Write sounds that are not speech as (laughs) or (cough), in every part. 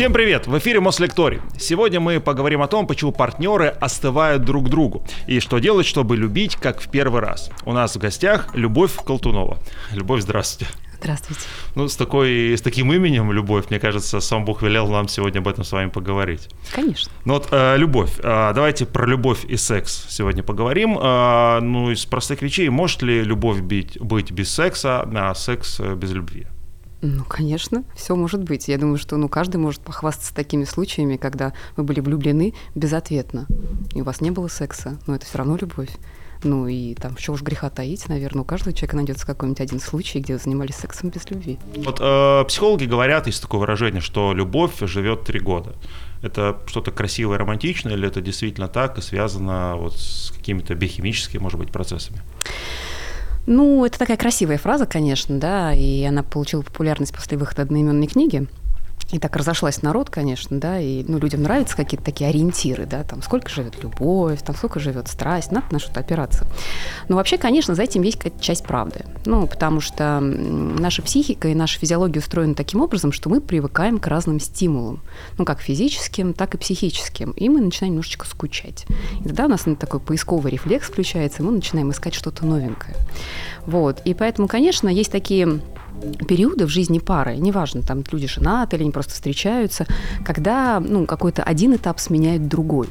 Всем привет! В эфире Мослекторий. Сегодня мы поговорим о том, почему партнеры остывают друг другу и что делать, чтобы любить, как в первый раз. У нас в гостях Любовь Колтунова. Любовь, здравствуйте. Здравствуйте. Ну, с, такой, с таким именем, Любовь, мне кажется, сам Бог велел нам сегодня об этом с вами поговорить. Конечно. Ну вот, э, Любовь, э, давайте про любовь и секс сегодня поговорим. Э, ну, из простых вещей, может ли любовь быть, быть без секса, а секс э, без любви? Ну, конечно, все может быть. Я думаю, что ну, каждый может похвастаться такими случаями, когда вы были влюблены безответно, и у вас не было секса, но это все равно любовь. Ну и там, что уж греха таить, наверное, у каждого человека найдется какой-нибудь один случай, где вы занимались сексом без любви. Вот э, психологи говорят, есть такое выражение, что любовь живет три года. Это что-то красивое, романтичное, или это действительно так и связано вот с какими-то биохимическими, может быть, процессами? Ну, это такая красивая фраза, конечно, да, и она получила популярность после выхода одноименной книги. И так разошлась народ, конечно, да, и ну, людям нравятся какие-то такие ориентиры, да, там сколько живет любовь, там сколько живет страсть, надо на что-то опираться. Но вообще, конечно, за этим есть какая-то часть правды. Ну, потому что наша психика и наша физиология устроены таким образом, что мы привыкаем к разным стимулам, ну, как физическим, так и психическим, и мы начинаем немножечко скучать. И тогда у нас такой поисковый рефлекс включается, и мы начинаем искать что-то новенькое. Вот, и поэтому, конечно, есть такие периоды в жизни пары, неважно, там люди женаты или они просто встречаются, когда ну, какой-то один этап сменяет другой.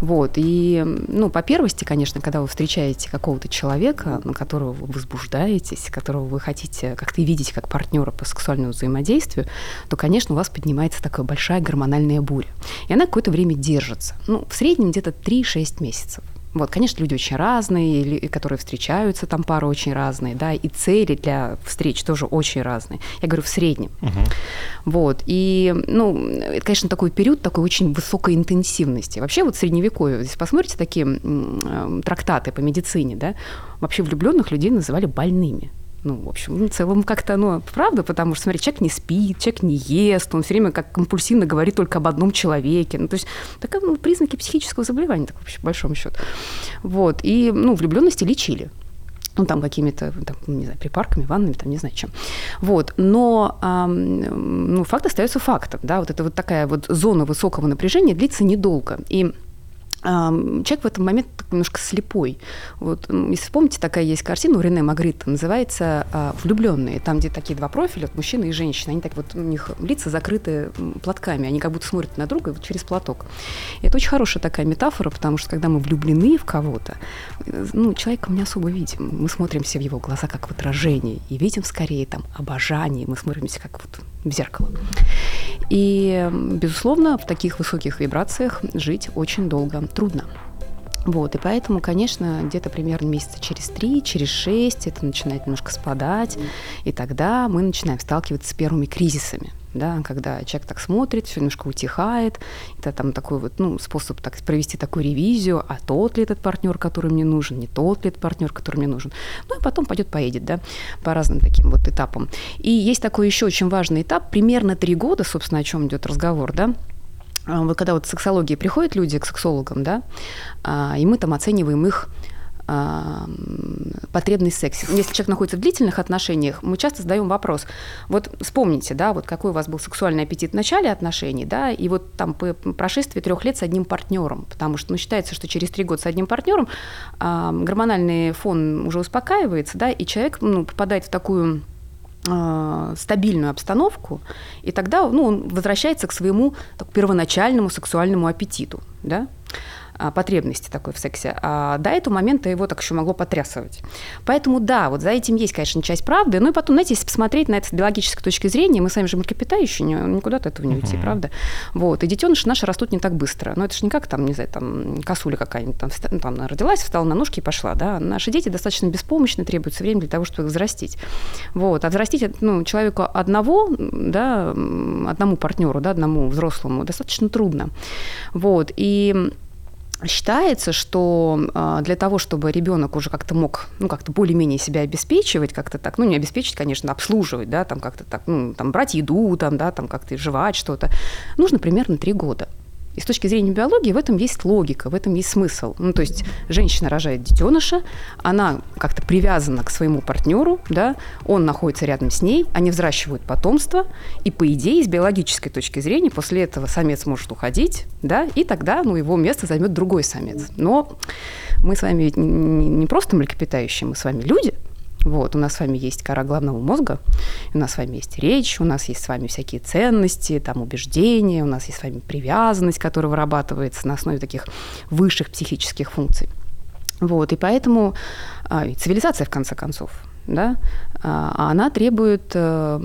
Вот. И, ну, по первости, конечно, когда вы встречаете какого-то человека, на которого вы возбуждаетесь, которого вы хотите как-то видеть как партнера по сексуальному взаимодействию, то, конечно, у вас поднимается такая большая гормональная буря. И она какое-то время держится. Ну, в среднем где-то 3-6 месяцев. Вот, конечно, люди очень разные, которые встречаются, там пары очень разные, да, и цели для встреч тоже очень разные. Я говорю в среднем. Угу. Вот, и, ну, это, конечно, такой период такой очень высокой интенсивности. Вообще вот средневековье, если посмотрите такие трактаты по медицине, да, вообще влюбленных людей называли больными ну, в общем, в целом как-то, ну, правда, потому что, смотри, человек не спит, человек не ест, он все время как компульсивно говорит только об одном человеке. Ну, то есть, такие ну, признаки психического заболевания, так, в большом счету. Вот, и, ну, влюбленности лечили ну, там какими-то, там, не знаю, припарками, ваннами, там, не знаю чем. Вот. Но эм, ну, факт остается фактом, да, вот это вот такая вот зона высокого напряжения длится недолго. И человек в этот момент немножко слепой. Вот, если вспомните, такая есть картина у Рене Магрита, называется а, «Влюбленные», там, где такие два профиля, мужчина и женщина, они так вот, у них лица закрыты платками, они как будто смотрят на друга вот через платок. И это очень хорошая такая метафора, потому что когда мы влюблены в кого-то, ну, человека мы не особо видим. Мы смотримся в его глаза как в отражении и видим скорее там обожание, мы смотримся как вот в зеркало. И, безусловно, в таких высоких вибрациях жить очень долго трудно. Вот, и поэтому, конечно, где-то примерно месяца через три, через шесть это начинает немножко спадать, и тогда мы начинаем сталкиваться с первыми кризисами да, когда человек так смотрит, все немножко утихает, это там такой вот, ну, способ так провести такую ревизию, а тот ли этот партнер, который мне нужен, не тот ли этот партнер, который мне нужен. Ну и потом пойдет, поедет, да, по разным таким вот этапам. И есть такой еще очень важный этап, примерно три года, собственно, о чем идет разговор, да, вот когда вот в сексологии приходят люди к сексологам, да, а, и мы там оцениваем их потребность в сексе. Если человек находится в длительных отношениях, мы часто задаем вопрос. Вот вспомните, да, вот какой у вас был сексуальный аппетит в начале отношений, да, и вот там по прошествии трех лет с одним партнером, потому что ну, считается, что через три года с одним партнером э, гормональный фон уже успокаивается, да, и человек ну, попадает в такую стабильную обстановку, и тогда ну, он возвращается к своему так, первоначальному сексуальному аппетиту. Да? А, потребности такой в сексе. А до этого момента его так еще могло потрясывать. Поэтому да, вот за этим есть, конечно, часть правды. Ну и потом, знаете, если посмотреть на это с биологической точки зрения, мы сами же млекопитающие, никуда от этого не уйти, uh-huh. правда? Вот. И детеныши наши растут не так быстро. Но это же не как там, не знаю, там косуля какая-нибудь там, ну, там родилась, встала на ножки и пошла, да. Наши дети достаточно беспомощны, требуется время для того, чтобы их взрастить. Вот. А взрастить ну, человеку одного, да, одному партнеру, да, одному взрослому достаточно трудно. Вот. И Считается, что а, для того, чтобы ребенок уже как-то мог, ну, как-то более-менее себя обеспечивать, как-то так, ну, не обеспечить, конечно, обслуживать, да, там как-то так, ну, там брать еду, там, да, там как-то жевать что-то, нужно примерно три года. И с точки зрения биологии в этом есть логика, в этом есть смысл. Ну, то есть женщина рожает детеныша, она как-то привязана к своему партнеру, да, он находится рядом с ней, они взращивают потомство, и по идее, с биологической точки зрения, после этого самец может уходить, да, и тогда, ну, его место займет другой самец. Но мы с вами не просто млекопитающие, мы с вами люди – вот, у нас с вами есть кора головного мозга, у нас с вами есть речь, у нас есть с вами всякие ценности, там убеждения, у нас есть с вами привязанность, которая вырабатывается на основе таких высших психических функций. Вот, и поэтому а, цивилизация, в конце концов, да, а, она требует а,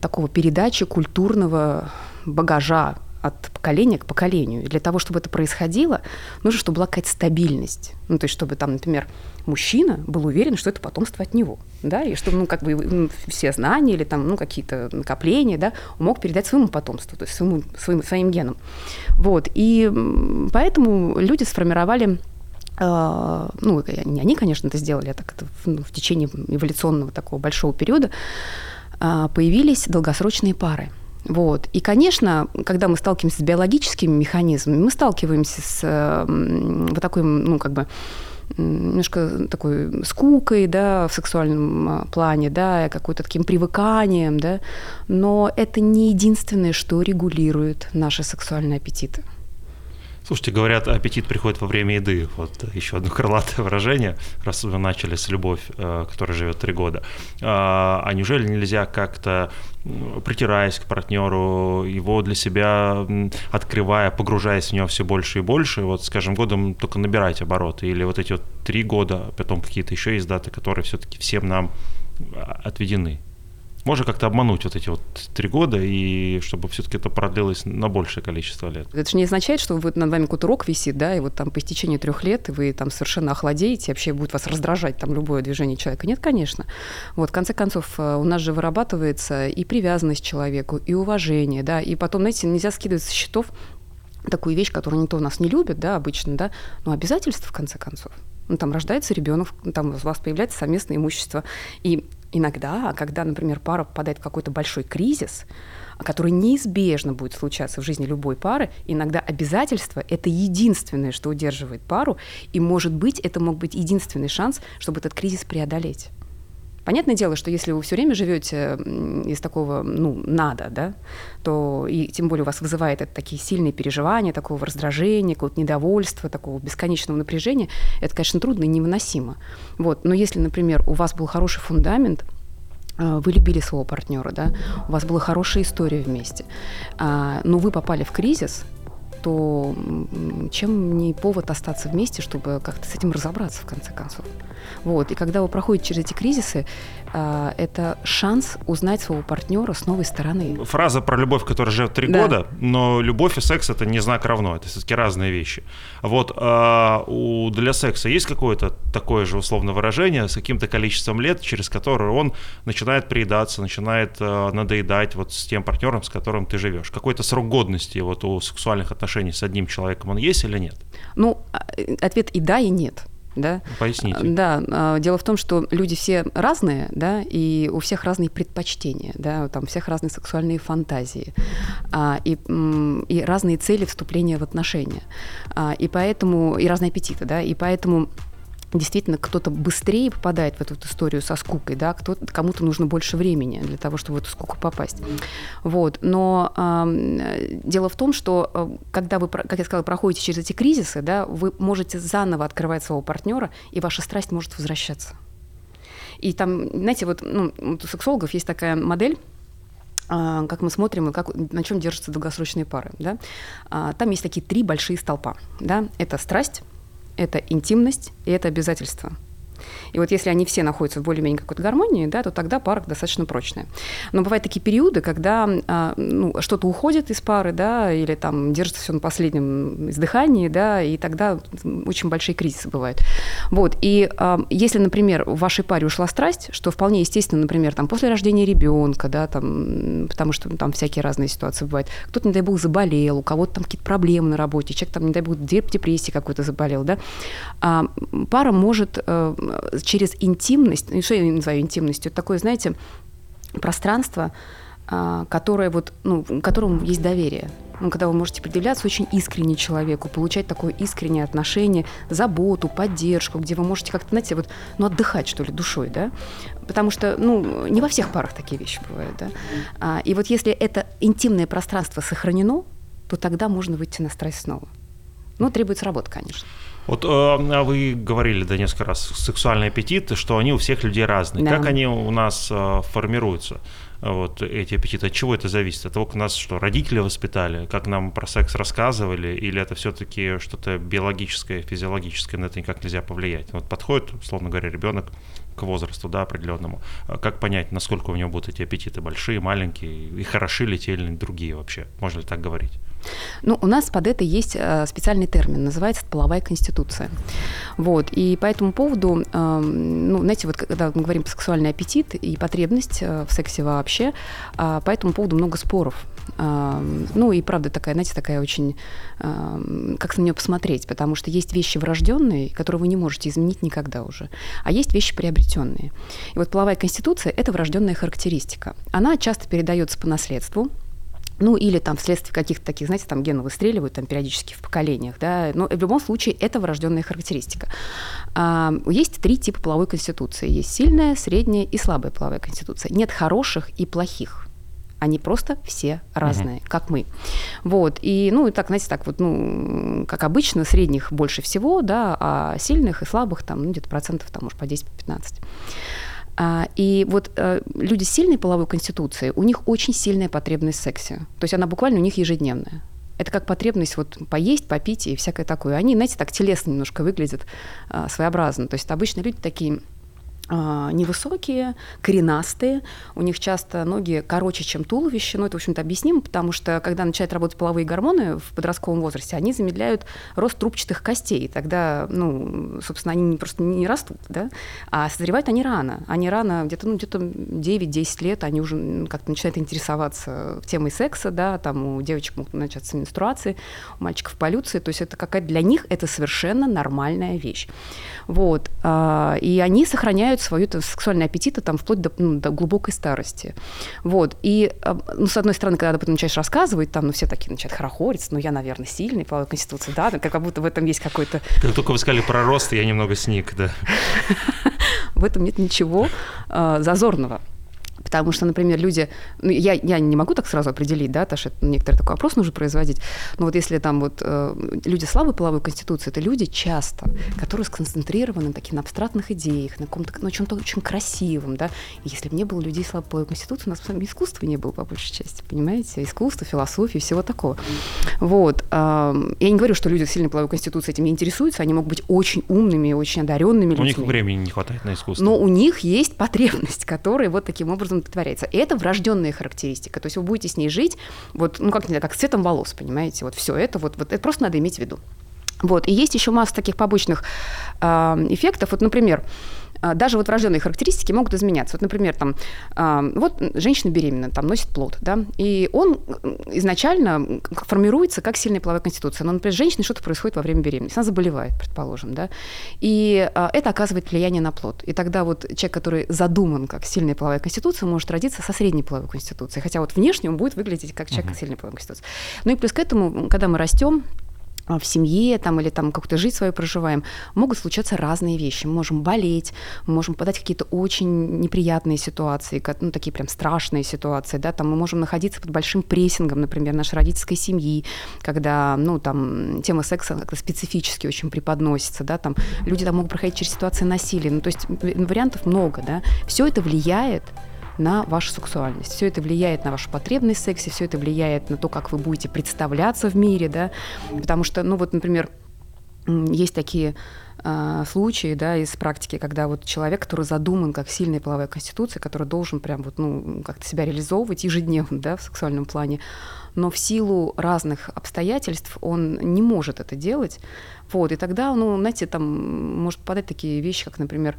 такого передачи культурного багажа от поколения к поколению. И для того, чтобы это происходило, нужно, чтобы была какая-то стабильность. Ну, то есть, чтобы там, например, мужчина был уверен, что это потомство от него, да, и чтобы, ну, как бы ну, все знания или там, ну, какие-то накопления, да, он мог передать своему потомству, то есть своему, своим, своим генам. Вот, и поэтому люди сформировали а, ну, не они, конечно, это сделали, а так это ну, в течение эволюционного такого большого периода а, появились долгосрочные пары – вот. И, конечно, когда мы сталкиваемся с биологическими механизмами, мы сталкиваемся с вот такой, ну, как бы, немножко такой скукой, да, в сексуальном а, плане, да, какой-то таким привыканием, да, но это не единственное, что регулирует наши сексуальные аппетиты. Слушайте, говорят, аппетит приходит во время еды. Вот еще одно (laughs) крылатое выражение, раз вы начали с любовь, э, которая живет три года. А, а неужели нельзя как-то, притираясь к партнеру, его для себя открывая, погружаясь в него все больше и больше, вот с каждым годом только набирать обороты? Или вот эти вот три года, а потом какие-то еще есть даты, которые все-таки всем нам а, отведены? Можно как-то обмануть вот эти вот три года, и чтобы все-таки это продлилось на большее количество лет. Это же не означает, что вы, над вами какой-то рок висит, да, и вот там по истечении трех лет вы там совершенно охладеете, вообще будет вас раздражать там любое движение человека. Нет, конечно. Вот, в конце концов, э, у нас же вырабатывается и привязанность к человеку, и уважение, да, и потом, знаете, нельзя скидывать со счетов такую вещь, которую никто у нас не любит, да, обычно, да, но обязательства, в конце концов. Ну, там рождается ребенок, там у вас появляется совместное имущество. И иногда, когда, например, пара попадает в какой-то большой кризис, который неизбежно будет случаться в жизни любой пары, иногда обязательства – это единственное, что удерживает пару, и, может быть, это мог быть единственный шанс, чтобы этот кризис преодолеть. Понятное дело, что если вы все время живете из такого, ну, надо, да, то и тем более у вас вызывает это такие сильные переживания, такого раздражения, какого-то недовольства, такого бесконечного напряжения, это, конечно, трудно и невыносимо. Вот. Но если, например, у вас был хороший фундамент, а, вы любили своего партнера, да, у вас была хорошая история вместе, а, но вы попали в кризис, то чем не повод остаться вместе, чтобы как-то с этим разобраться в конце концов. Вот. И когда вы проходите через эти кризисы, а, это шанс узнать своего партнера с новой стороны. Фраза про любовь, которая живет три да. года, но любовь и секс это не знак равно, это все-таки разные вещи. Вот а у, для секса есть какое-то такое же условное выражение с каким-то количеством лет, через которое он начинает приедаться, начинает а, надоедать вот с тем партнером, с которым ты живешь. Какой-то срок годности вот у сексуальных отношений с одним человеком он есть или нет? Ну, а, ответ и да, и нет. Да? Поясните. Да, а, дело в том, что люди все разные, да, и у всех разные предпочтения, да, там у всех разные сексуальные фантазии, а, и, и разные цели вступления в отношения, а, и поэтому, и разные аппетиты, да, и поэтому действительно кто-то быстрее попадает в эту вот историю со скукой, да, кто кому-то нужно больше времени для того, чтобы в эту скуку попасть. Вот. Но э, дело в том, что э, когда вы, как я сказала, проходите через эти кризисы, да, вы можете заново открывать своего партнера, и ваша страсть может возвращаться. И там, знаете, вот, ну, у сексологов есть такая модель, а, как мы смотрим и как, на чем держатся долгосрочные пары. Да? А, там есть такие три большие столпа. Да? Это страсть, это интимность и это обязательство. И вот если они все находятся в более-менее какой-то гармонии, да, то тогда пара достаточно прочная. Но бывают такие периоды, когда а, ну, что-то уходит из пары, да, или там держится все на последнем издыхании, да, и тогда очень большие кризисы бывают. Вот. И а, если, например, в вашей паре ушла страсть, что вполне естественно, например, там, после рождения ребенка, да, там, потому что там всякие разные ситуации бывают. Кто-то, не дай бог, заболел, у кого-то там какие-то проблемы на работе, человек там, не дай бог, депрессии какой-то заболел, да, а, пара может э, через интимность, ну, что я называю интимностью, это такое, знаете, пространство, а, которое вот, ну, которому есть доверие. ну, когда вы можете предъявляться очень искренне человеку, получать такое искреннее отношение, заботу, поддержку, где вы можете как-то, знаете, вот, ну, отдыхать, что ли, душой, да, потому что, ну, не во всех парах такие вещи бывают, да, а, и вот если это интимное пространство сохранено, то тогда можно выйти на страсть снова. Ну, требуется работа, конечно. Вот э, вы говорили, да, несколько раз, сексуальный аппетит, что они у всех людей разные. Да. Как они у нас э, формируются? вот эти аппетиты, от чего это зависит? От того, как нас что, родители воспитали, как нам про секс рассказывали, или это все-таки что-то биологическое, физиологическое, на это никак нельзя повлиять? Вот подходит, условно говоря, ребенок к возрасту, да, определенному. А как понять, насколько у него будут эти аппетиты большие, маленькие, и хороши ли те или другие вообще? Можно ли так говорить? Ну, у нас под это есть э, специальный термин, называется половая конституция. Вот, и по этому поводу, эм, ну, знаете, вот когда мы говорим про сексуальный аппетит и потребность э, в сексе вообще, а, по этому поводу много споров. Эм, ну, и правда такая, знаете, такая очень, эм, как на нее посмотреть, потому что есть вещи врожденные, которые вы не можете изменить никогда уже, а есть вещи приобретенные. И вот половая конституция – это врожденная характеристика. Она часто передается по наследству, ну или там вследствие каких-то таких, знаете, там гены выстреливают там периодически в поколениях, да, но в любом случае это врожденная характеристика. А, есть три типа половой конституции. Есть сильная, средняя и слабая половая конституция. Нет хороших и плохих. Они просто все разные, uh-huh. как мы. Вот. И, ну, и так, знаете, так вот, ну, как обычно, средних больше всего, да, а сильных и слабых там, ну, где-то процентов, там, может, по 10-15. А, и вот э, люди с сильной половой конституцией, у них очень сильная потребность в сексе. То есть она буквально у них ежедневная. Это как потребность вот поесть, попить и всякое такое. Они, знаете, так телесно немножко выглядят а, своеобразно. То есть обычно люди такие а, невысокие, коренастые, у них часто ноги короче, чем туловище, но это, в общем-то, объяснимо, потому что, когда начинают работать половые гормоны в подростковом возрасте, они замедляют рост трубчатых костей, тогда, ну, собственно, они просто не растут, да, а созревают они рано, они рано, где-то, ну, где-то 9-10 лет, они уже как-то начинают интересоваться темой секса, да, там у девочек могут начаться менструации, у мальчиков полюции, то есть это какая-то для них это совершенно нормальная вещь, вот, а, и они сохраняют свою сексуальный аппетит там, вплоть до, ну, до глубокой старости. Вот. И, а, ну, с одной стороны, когда ты начинаешь рассказывать, там, ну, все такие начинают хорохориться, ну, я, наверное, сильный, по Конституции, да, как будто в этом есть какой-то... Как только вы сказали про рост, я немного сник, да. (laughs) В этом нет ничего а, зазорного. Потому что, например, люди, ну, я, я не могу так сразу определить, да, что некоторый такой опрос нужно производить, но вот если там вот э, люди слабой половой конституции, это люди часто, которые сконцентрированы на таких на абстрактных идеях, на каком-то, на чем-то очень красивом, да, и если бы не было людей слабой половой конституции, у нас бы искусства не было, по большей части, понимаете, искусство, философия, всего такого. Вот. Э, я не говорю, что люди с сильной половой конституцией этим не интересуются, они могут быть очень умными, очень одаренными людьми. У них времени не хватает на искусство. Но у них есть потребность, которая вот таким образом удовлетворяется. И это врожденная характеристика. То есть вы будете с ней жить, вот, ну как, не как цветом волос, понимаете? Вот все это, вот, вот это просто надо иметь в виду. Вот. И есть еще масса таких побочных э, эффектов. Вот, например, даже вот врожденные характеристики могут изменяться. Вот, например, там, а, вот женщина беременна, там, носит плод, да, и он изначально формируется как сильная половая конституция. Но, например, с женщиной что-то происходит во время беременности, она заболевает, предположим, да, и а, это оказывает влияние на плод. И тогда вот человек, который задуман как сильная половая конституция, может родиться со средней половой конституцией, хотя вот внешне он будет выглядеть как человек uh-huh. сильной половой конституцией. Ну и плюс к этому, когда мы растем, а, в семье там, или там как-то жизнь свою проживаем, могут случаться разные вещи. Мы можем болеть, мы можем попадать в какие-то очень неприятные ситуации, ну, такие прям страшные ситуации, да, там мы можем находиться под большим прессингом, например, нашей родительской семьи, когда, ну, там, тема секса как-то специфически очень преподносится, да, там люди там могут проходить через ситуации насилия, ну, то есть вариантов много, да, все это влияет на вашу сексуальность. Все это влияет на вашу потребность в сексе, все это влияет на то, как вы будете представляться в мире, да, потому что, ну вот, например, есть такие э, случаи, да, из практики, когда вот человек, который задуман как сильная половая конституция, который должен прям вот, ну, как-то себя реализовывать ежедневно, да, в сексуальном плане, но в силу разных обстоятельств он не может это делать, вот, и тогда, ну, знаете, там может попадать такие вещи, как, например,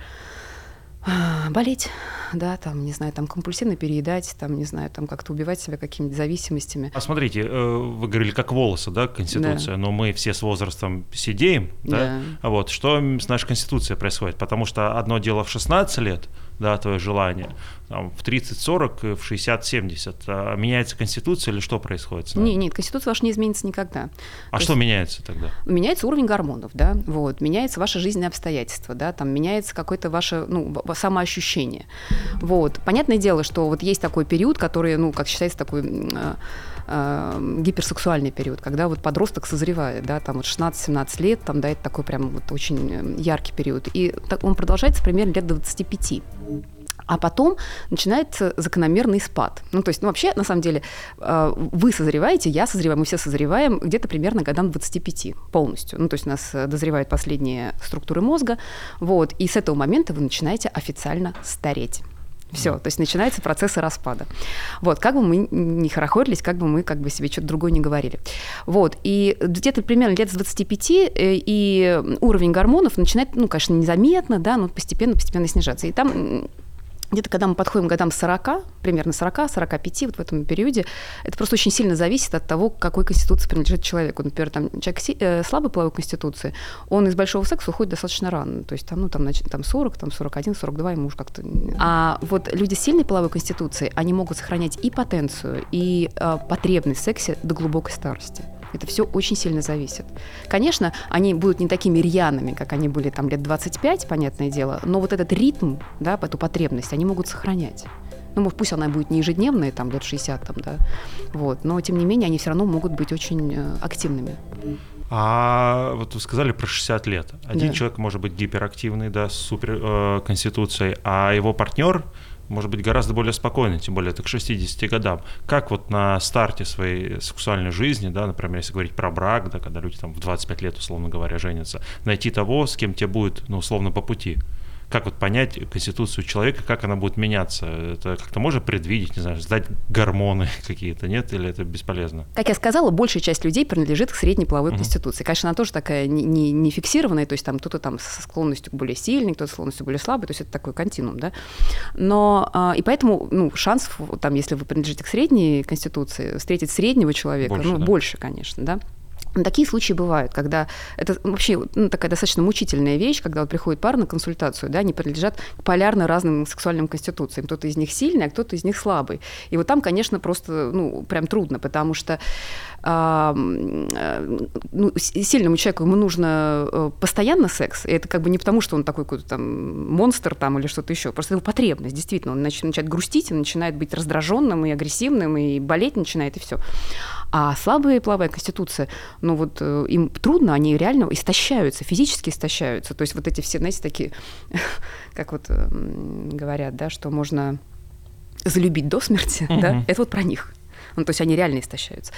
(sighs) болеть, да, там, не знаю, там компульсивно переедать, там, не знаю, там как-то убивать себя какими-то зависимостями. А смотрите, э, вы говорили, как волосы, да, конституция, да. но мы все с возрастом сидеем, да? да, вот, что с нашей конституцией происходит, потому что одно дело в 16 лет, да, твое желание, там, в 30-40, в 60-70. А меняется Конституция или что происходит с нами? Нет, нет, Конституция ваша не изменится никогда. А То что есть, меняется тогда? Меняется уровень гормонов, да, вот, меняется ваше жизненные обстоятельства, да, там меняется какое-то ваше, ну, самоощущение. Вот. Понятное дело, что вот есть такой период, который, ну, как считается, такой э, э, гиперсексуальный период, когда вот подросток созревает, да, там вот 16-17 лет, там, да, это такой прям вот очень э, яркий период. И так, он продолжается примерно лет до 25. А потом начинается закономерный спад. Ну, то есть, ну, вообще, на самом деле, э, вы созреваете, я созреваю, мы все созреваем где-то примерно годам 25 полностью. Ну, то есть у нас дозревают последние структуры мозга, вот, и с этого момента вы начинаете официально стареть. Все, то есть начинается процесс распада. Вот, как бы мы не хорохорились, как бы мы как бы себе что-то другое не говорили. Вот, и где-то примерно лет с 25 э, и уровень гормонов начинает, ну, конечно, незаметно, да, но постепенно-постепенно снижаться. И там где-то когда мы подходим к годам 40, примерно 40-45, вот в этом периоде, это просто очень сильно зависит от того, какой конституции принадлежит человеку. Например, там человек э, слабой половой конституции, он из большого секса уходит достаточно рано. То есть там, ну, там, значит, там 40, там 41, 42 ему уже как-то... А вот люди с сильной половой конституцией, они могут сохранять и потенцию, и э, потребность в сексе до глубокой старости. Это все очень сильно зависит. Конечно, они будут не такими рьяными, как они были там лет 25, понятное дело, но вот этот ритм, да, эту потребность они могут сохранять. Ну, может, пусть она будет не ежедневная, там, лет 60, там, да, вот, но, тем не менее, они все равно могут быть очень э, активными. А вот вы сказали про 60 лет. Один да. человек может быть гиперактивный, да, с супер э, конституцией, а его партнер может быть гораздо более спокойной, тем более это к 60 годам. Как вот на старте своей сексуальной жизни, да, например, если говорить про брак, да, когда люди там в 25 лет, условно говоря, женятся, найти того, с кем тебе будет, ну, условно, по пути? Как вот понять конституцию человека, как она будет меняться? Это как-то можно предвидеть, не знаю, сдать гормоны (laughs) какие-то, нет? Или это бесполезно? Как я сказала, большая часть людей принадлежит к средней половой uh-huh. конституции. Конечно, она тоже такая не, не, не фиксированная, то есть там кто-то там со склонностью к более сильной, кто-то склонностью более слабой, то есть это такой континуум, да. Но, а, и поэтому, ну, шанс, там, если вы принадлежите к средней конституции, встретить среднего человека, больше, ну, да? больше, конечно, да. Такие случаи бывают, когда это вообще ну, такая достаточно мучительная вещь, когда вот приходит пара на консультацию, да, они принадлежат к полярно разным сексуальным конституциям. Кто-то из них сильный, а кто-то из них слабый. И вот там, конечно, просто, ну, прям трудно, потому что ну, сильному человеку ему нужно э, постоянно секс, и это как бы не потому, что он такой какой-то там монстр там или что-то еще, просто его потребность, действительно, он начинает грустить, и начинает быть раздраженным и агрессивным, и болеть начинает, и все. А слабые половая конституция, ну вот э, им трудно, они реально истощаются, физически истощаются. То есть вот эти все, знаете, такие, (laughs) как вот говорят, да, что можно залюбить до смерти, uh-huh. (laughs) да, это вот про них. Ну, то есть они реально истощаются.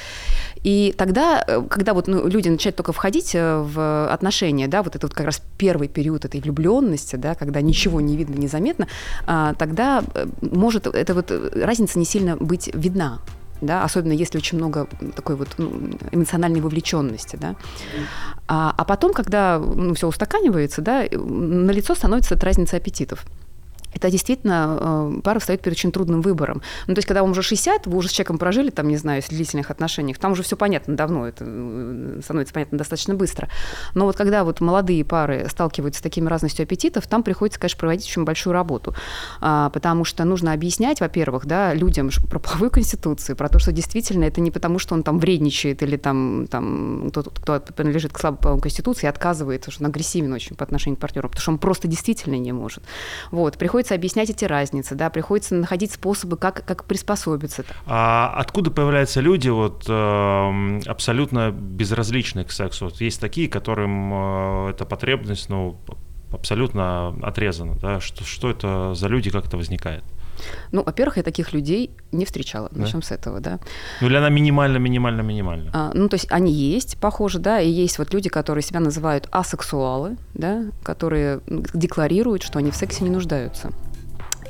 И тогда, э, когда вот ну, люди начинают только входить э, в отношения, да, вот это вот как раз первый период этой влюбленности, да, когда ничего не видно, незаметно, а, тогда может эта вот разница не сильно быть видна да, особенно если очень много такой вот ну, эмоциональной вовлеченности, да. А, а потом, когда ну, все устаканивается, да, на лицо становится эта разница аппетитов это действительно э, пара встает перед очень трудным выбором. Ну, то есть, когда вам уже 60, вы уже с человеком прожили, там, не знаю, в длительных отношениях, там уже все понятно давно, это э, становится понятно достаточно быстро. Но вот когда вот молодые пары сталкиваются с такими разностью аппетитов, там приходится, конечно, проводить очень большую работу, а, потому что нужно объяснять, во-первых, да, людям про половую конституцию, про то, что действительно это не потому, что он там вредничает или там, там кто, кто принадлежит к слабой конституции, отказывается, что он агрессивен очень по отношению к партнеру, потому что он просто действительно не может. Вот, приходится приходится объяснять эти разницы, да, приходится находить способы, как, как приспособиться. А откуда появляются люди вот э, абсолютно безразличные к сексу? Вот есть такие, которым э, эта потребность, ну, абсолютно отрезана, да? Что, что это за люди, как это возникает? Ну, во-первых, я таких людей не встречала. Да? Начнем с этого, да. Ну, или она минимально, минимально, минимально? А, ну, то есть они есть, похоже, да, и есть вот люди, которые себя называют асексуалы, да, которые декларируют, что они в сексе не нуждаются.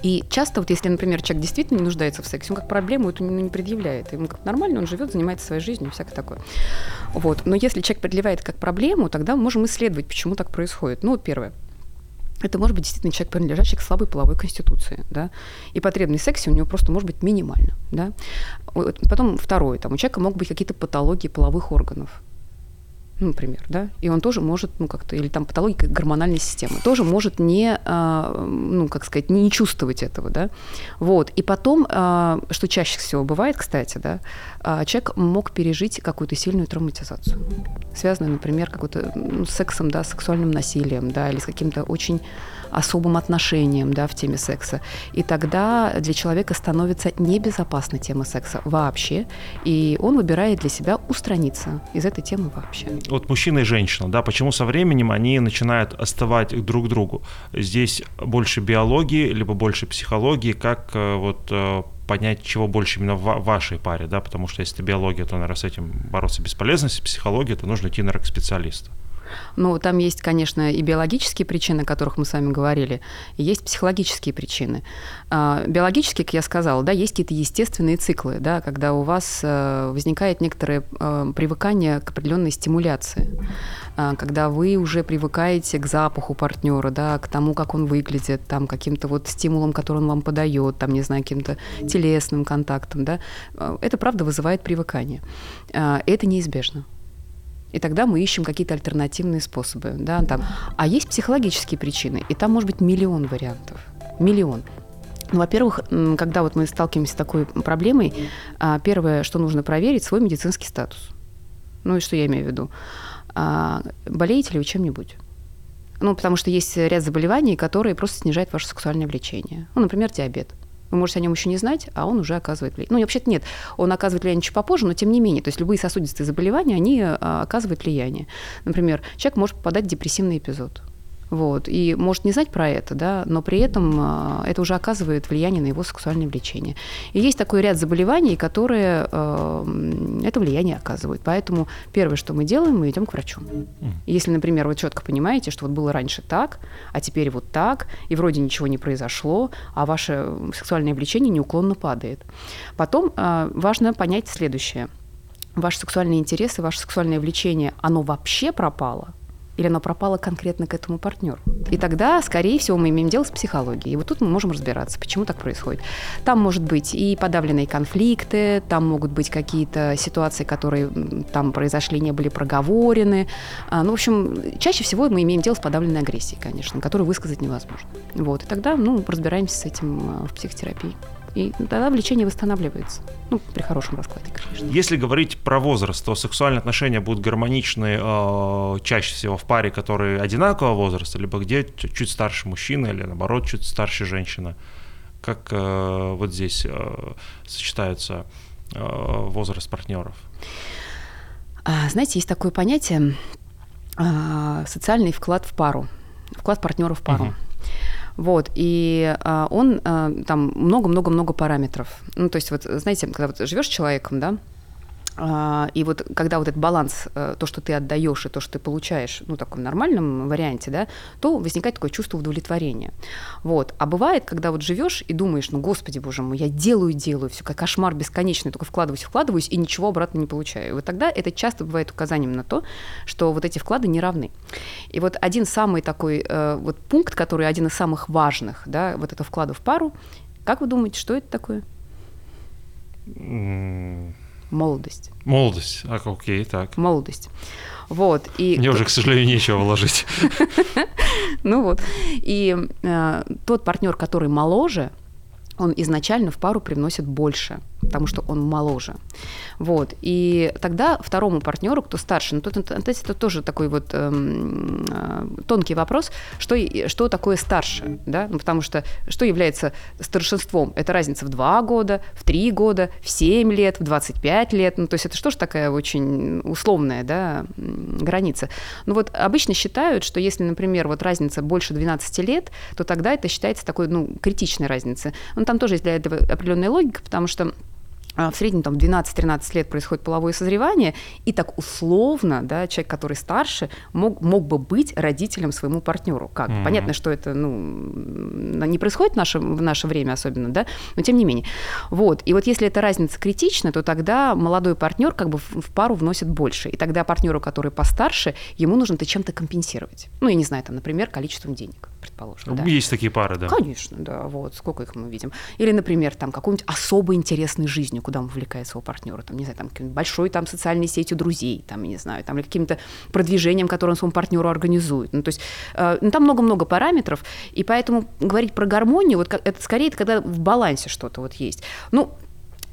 И часто, вот если, например, человек действительно не нуждается в сексе, он как проблему эту не предъявляет. Ему как нормально, он живет, занимается своей жизнью, всякое такое. Вот. Но если человек предъявляет как проблему, тогда мы можем исследовать, почему так происходит. Ну, вот первое это может быть действительно человек, принадлежащий к слабой половой конституции, да, и потребность в у него просто может быть минимальна, да. Потом второе, там у человека могут быть какие-то патологии половых органов, например, да, и он тоже может, ну, как-то, или там патология гормональной системы, тоже может не, а, ну, как сказать, не чувствовать этого, да, вот, и потом, а, что чаще всего бывает, кстати, да, а, человек мог пережить какую-то сильную травматизацию, связанную, например, какой-то ну, сексом, да, сексуальным насилием, да, или с каким-то очень особым отношением да, в теме секса. И тогда для человека становится небезопасна тема секса вообще, и он выбирает для себя устраниться из этой темы вообще. Вот мужчина и женщина, да, почему со временем они начинают оставать друг другу? Здесь больше биологии, либо больше психологии, как э, вот э, понять, чего больше именно в вашей паре, да, потому что если это биология, то, наверное, с этим бороться бесполезно, если психология, то нужно идти, наверное, к специалисту. Ну, там есть, конечно, и биологические причины, о которых мы с вами говорили, и есть психологические причины. А, биологические, как я сказала, да, есть какие-то естественные циклы, да, когда у вас э, возникает некоторое э, привыкание к определенной стимуляции, а, когда вы уже привыкаете к запаху партнера, да, к тому, как он выглядит, там, каким-то вот стимулом, который он вам подает, там, не знаю, каким-то телесным контактом, да, э, это правда вызывает привыкание. А, это неизбежно и тогда мы ищем какие-то альтернативные способы. Да, там. А есть психологические причины, и там может быть миллион вариантов. Миллион. Ну, во-первых, когда вот мы сталкиваемся с такой проблемой, а, первое, что нужно проверить, свой медицинский статус. Ну и что я имею в виду? А, болеете ли вы чем-нибудь? Ну, потому что есть ряд заболеваний, которые просто снижают ваше сексуальное влечение. Ну, например, диабет. Вы можете о нем еще не знать, а он уже оказывает влияние. Ну, вообще-то нет, он оказывает влияние чуть попозже, но тем не менее. То есть любые сосудистые заболевания, они а, оказывают влияние. Например, человек может попадать в депрессивный эпизод. Вот, и может не знать про это, да, но при этом э, это уже оказывает влияние на его сексуальное влечение. И есть такой ряд заболеваний, которые э, это влияние оказывают. Поэтому первое, что мы делаем, мы идем к врачу. Если, например, вы четко понимаете, что вот было раньше так, а теперь вот так, и вроде ничего не произошло, а ваше сексуальное влечение неуклонно падает. Потом э, важно понять следующее. Ваши сексуальные интересы, ваше сексуальное влечение, оно вообще пропало – или оно пропало конкретно к этому партнеру. И тогда, скорее всего, мы имеем дело с психологией. И вот тут мы можем разбираться, почему так происходит. Там может быть и подавленные конфликты, там могут быть какие-то ситуации, которые там произошли, не были проговорены. А, ну, в общем, чаще всего мы имеем дело с подавленной агрессией, конечно, которую высказать невозможно. Вот. И тогда, ну, разбираемся с этим а, в психотерапии и тогда влечение восстанавливается. Ну, при хорошем раскладе, конечно. Если говорить про возраст, то сексуальные отношения будут гармоничны э, чаще всего в паре, которые одинакового возраста, либо где чуть старше мужчина, или наоборот, чуть старше женщина. Как э, вот здесь э, сочетаются э, возраст партнеров? А, знаете, есть такое понятие э, социальный вклад в пару, вклад партнера в пару. Угу. Вот, и а, он а, там много-много-много параметров. Ну, то есть, вот, знаете, когда вот живешь с человеком, да, и вот когда вот этот баланс, э, то, что ты отдаешь и то, что ты получаешь, ну, таком нормальном варианте, да, то возникает такое чувство удовлетворения. Вот. А бывает, когда вот живешь и думаешь, ну, господи, боже мой, я делаю, делаю, все как кошмар бесконечный, только вкладываюсь, вкладываюсь, и ничего обратно не получаю. И вот тогда это часто бывает указанием на то, что вот эти вклады не равны. И вот один самый такой э, вот пункт, который один из самых важных, да, вот это вклада в пару, как вы думаете, что это такое? Молодость. Молодость, а, окей, так. Молодость. Вот, и... Мне уже, к сожалению, нечего вложить. (laughs) Ну вот. И э, тот партнер, который моложе, он изначально в пару привносит больше, потому что он моложе. Вот. И тогда второму партнеру, кто старше, ну, тут это тоже такой вот эм, э, тонкий вопрос, что, что такое старше, да? Ну, потому что что является старшинством? Это разница в 2 года, в 3 года, в 7 лет, в 25 лет. Ну, то есть это что же такая очень условная да, граница? Ну вот обычно считают, что если, например, вот разница больше 12 лет, то тогда это считается такой, ну, критичной разницей. Ну, там тоже есть для этого определенная логика, потому что в среднем там 12-13 лет происходит половое созревание, и так условно, да, человек, который старше, мог, мог бы быть родителем своему партнеру. Как? Mm-hmm. Понятно, что это ну, не происходит в наше, в наше время особенно, да, но тем не менее. Вот. И вот если эта разница критична, то тогда молодой партнер как бы в, в пару вносит больше. И тогда партнеру, который постарше, ему нужно это чем-то компенсировать. Ну, я не знаю, там, например, количеством денег предположим. Да. Есть такие пары, да. Конечно, да, вот, сколько их мы видим. Или, например, там какой-нибудь особо интересной жизнью куда он вовлекает своего партнера, там, не знаю, там, большой там социальной сетью друзей, там, не знаю, там, или каким-то продвижением, которое он своему партнеру организует. Ну, то есть э, ну, там много-много параметров, и поэтому говорить про гармонию, вот это скорее это когда в балансе что-то вот есть. Ну,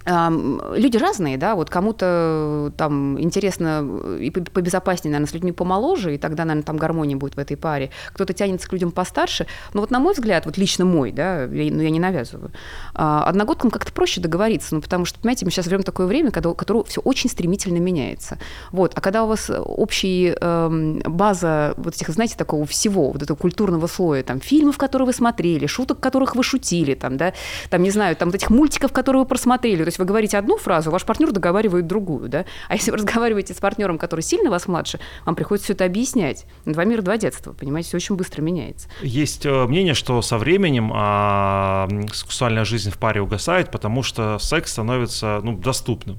Люди разные, да, вот кому-то там интересно и побезопаснее, наверное, с людьми помоложе, и тогда, наверное, там гармония будет в этой паре. Кто-то тянется к людям постарше. Но вот на мой взгляд, вот лично мой, да, я, ну, я не навязываю, а, одногодкам как-то проще договориться, ну, потому что, понимаете, мы сейчас живем такое время, когда, которое все очень стремительно меняется. Вот, а когда у вас общая э, база вот этих, знаете, такого всего, вот этого культурного слоя, там, фильмов, которые вы смотрели, шуток, которых вы шутили, там, да, там, не знаю, там, вот этих мультиков, которые вы просмотрели, есть вы говорите одну фразу, ваш партнер договаривает другую, да? А если вы разговариваете с партнером, который сильно вас младше, вам приходится все это объяснять. Два мира, два детства, понимаете, все очень быстро меняется. Есть э, мнение, что со временем а, сексуальная жизнь в паре угасает, потому что секс становится ну, доступным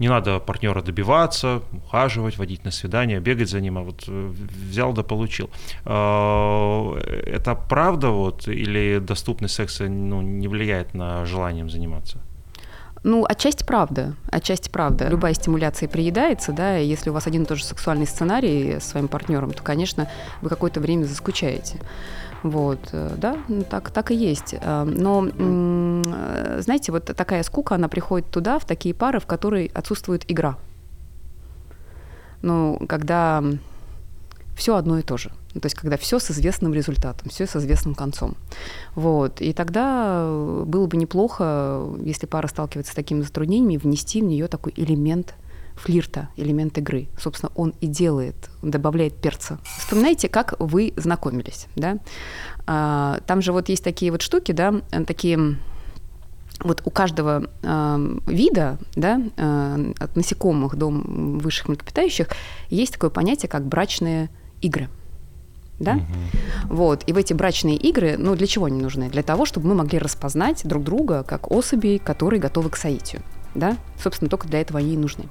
не надо партнера добиваться, ухаживать, водить на свидание, бегать за ним, а вот э, взял да получил. Э, это правда вот или доступность секса ну, не влияет на желание заниматься? Ну, отчасти правда, отчасти правда. Любая стимуляция приедается, да, и если у вас один и тот же сексуальный сценарий с своим партнером, то, конечно, вы какое-то время заскучаете. Вот, э, да, ну, так, так и есть. Э, но, знаете, вот такая скука, она приходит туда, в такие пары, в которые отсутствует игра. Ну, когда все одно и то же. То есть когда все с известным результатом, все с известным концом. Вот. И тогда было бы неплохо, если пара сталкивается с такими затруднениями, внести в нее такой элемент флирта, элемент игры. Собственно, он и делает, он добавляет перца. Вспоминайте, как вы знакомились, да? А, там же вот есть такие вот штуки, да, такие вот у каждого э, вида, да, э, от насекомых до высших млекопитающих, есть такое понятие, как брачные игры – да? Угу. Вот. И в эти брачные игры, ну, для чего они нужны? Для того, чтобы мы могли распознать друг друга как особей, которые готовы к соитию, да? Собственно, только для этого они и нужны.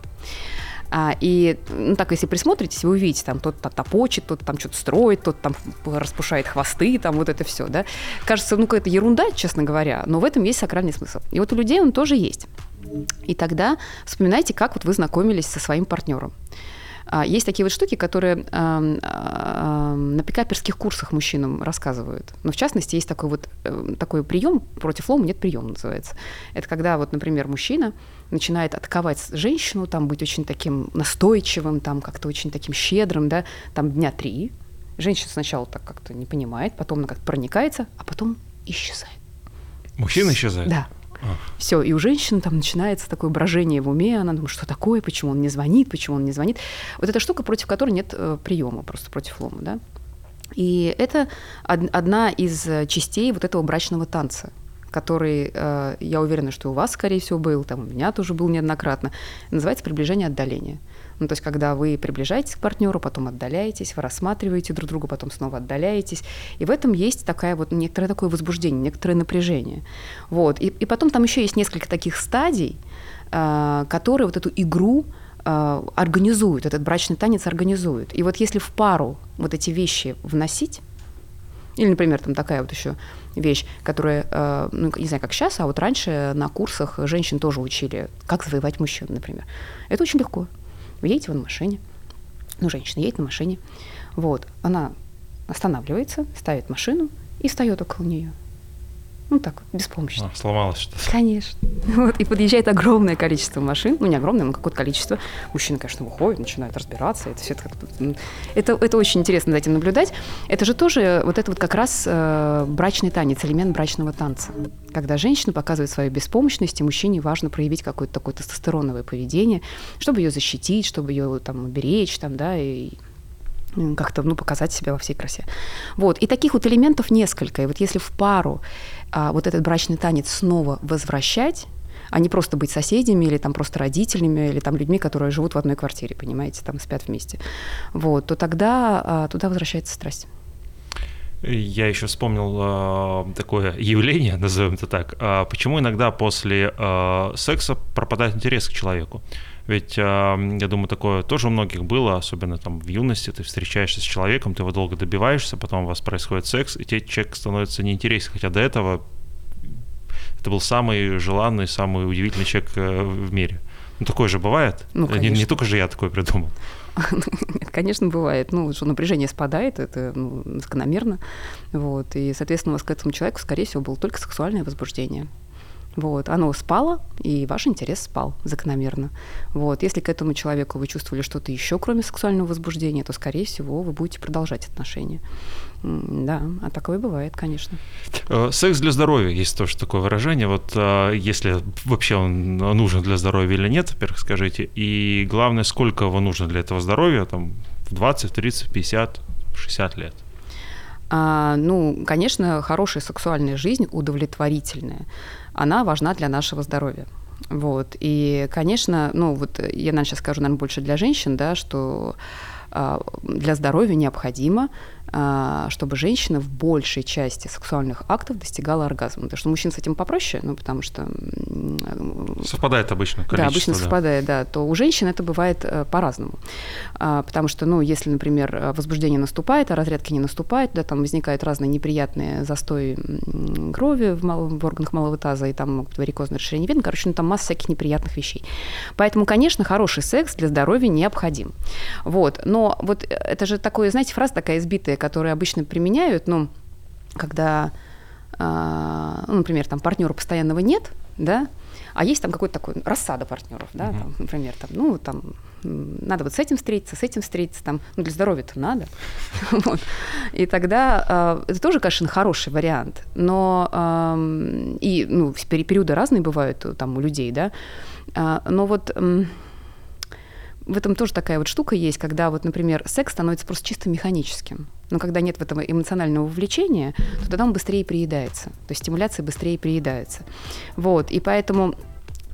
А, и, ну, так, если присмотритесь, вы увидите, там, тот -то топочет, тот там что-то строит, тот там распушает хвосты, там вот это все, да. Кажется, ну, какая-то ерунда, честно говоря, но в этом есть сакральный смысл. И вот у людей он тоже есть. И тогда вспоминайте, как вот вы знакомились со своим партнером. А, есть такие вот штуки, которые на пикаперских курсах мужчинам рассказывают. Но в частности есть такой вот э, такой прием против лома нет приема называется. Это когда вот, например, мужчина начинает атаковать женщину, там быть очень таким настойчивым, там как-то очень таким щедрым, да, там дня три. Женщина сначала так как-то не понимает, потом она как-то проникается, а потом исчезает. Мужчина исчезает? Да. Все, и у женщины там начинается такое брожение в уме, она думает, что такое, почему он не звонит, почему он не звонит. Вот эта штука, против которой нет э, приема, просто против лома, да. И это одна из частей вот этого брачного танца, который, э, я уверена, что у вас, скорее всего, был, там у меня тоже был неоднократно, называется приближение отдаления. Ну, то есть, когда вы приближаетесь к партнеру, потом отдаляетесь, вы рассматриваете друг друга, потом снова отдаляетесь. И в этом есть такая вот некоторое такое возбуждение, некоторое напряжение. Вот. И, и потом там еще есть несколько таких стадий, э, которые вот эту игру э, организуют, этот брачный танец организуют. И вот если в пару вот эти вещи вносить, или, например, там такая вот еще вещь, которая, э, ну, не знаю, как сейчас, а вот раньше на курсах женщин тоже учили, как завоевать мужчин, например. Это очень легко. Вы едете на машине, ну, женщина едет на машине, вот, она останавливается, ставит машину и встает около нее. Ну так, беспомощно. А, сломалось что-то. Конечно. (laughs) Вот, и подъезжает огромное количество машин, ну не огромное, но какое-то количество. Мужчины, конечно, выходят, начинают разбираться. Это все это, это, это очень интересно за этим наблюдать. Это же тоже вот это вот как раз э, брачный танец, элемент брачного танца. Когда женщина показывает свою беспомощность, и мужчине важно проявить какое-то такое тестостероновое поведение, чтобы ее защитить, чтобы ее там уберечь, там, да, и как-то ну, показать себя во всей красе. Вот. И таких вот элементов несколько. И вот если в пару а, вот этот брачный танец снова возвращать, а не просто быть соседями или там просто родителями или там людьми, которые живут в одной квартире, понимаете, там спят вместе, вот, то тогда а, туда возвращается страсть. Я еще вспомнил э, такое явление, (laughs) назовем это так. Э, почему иногда после э, секса пропадает интерес к человеку? Ведь, я думаю, такое тоже у многих было, особенно там в юности, ты встречаешься с человеком, ты его долго добиваешься, потом у вас происходит секс, и тебе человек становится неинтересен, хотя до этого это был самый желанный, самый удивительный человек э, в мире. Ну, такое же бывает. Ну, не, не только же я такое придумал. (laughs) Нет, конечно, бывает. Ну, что напряжение спадает, это ну, закономерно. Вот. И, соответственно, у вас к этому человеку, скорее всего, было только сексуальное возбуждение. Вот, оно спало, и ваш интерес спал закономерно. Вот, если к этому человеку вы чувствовали что-то еще, кроме сексуального возбуждения, то, скорее всего, вы будете продолжать отношения. Да, а такое бывает, конечно. Э, секс для здоровья есть тоже такое выражение. Вот э, если вообще он нужен для здоровья или нет, во-первых, скажите. И главное, сколько его нужно для этого здоровья, там, в 20, 30, 50, 60 лет? А, ну, конечно, хорошая сексуальная жизнь, удовлетворительная, она важна для нашего здоровья. Вот. И, конечно, ну вот я, наверное, сейчас скажу, наверное, больше для женщин, да, что а, для здоровья необходимо чтобы женщина в большей части сексуальных актов достигала оргазма. Потому что мужчин с этим попроще, ну, потому что... Совпадает обычно количество. Да, обычно да. совпадает, да. То у женщин это бывает э, по-разному. А, потому что, ну, если, например, возбуждение наступает, а разрядки не наступает, да, там возникают разные неприятные застои крови в, мал... в органах малого таза, и там могут варикозное расширение вен, короче, ну, там масса всяких неприятных вещей. Поэтому, конечно, хороший секс для здоровья необходим. Вот. Но вот это же такое, знаете, фраза такая избитая, которые обычно применяют, ну, когда, э, ну, например, там партнера постоянного нет, да, а есть там какой-то такой рассада партнеров, да, uh-huh. там, например, там, ну, там, надо вот с этим встретиться, с этим встретиться, там, ну, для здоровья-то надо. (laughs) вот. И тогда э, это тоже, конечно, хороший вариант, но э, и, ну, периоды разные бывают там у людей, да, э, но вот... Э, в этом тоже такая вот штука есть, когда вот, например, секс становится просто чисто механическим. Но когда нет в этом эмоционального вовлечения, то тогда он быстрее приедается. То есть стимуляция быстрее приедается. Вот. И поэтому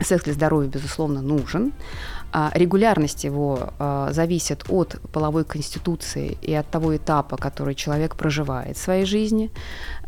секс для здоровья, безусловно, нужен. А регулярность его а, зависит от половой конституции и от того этапа, который человек проживает в своей жизни.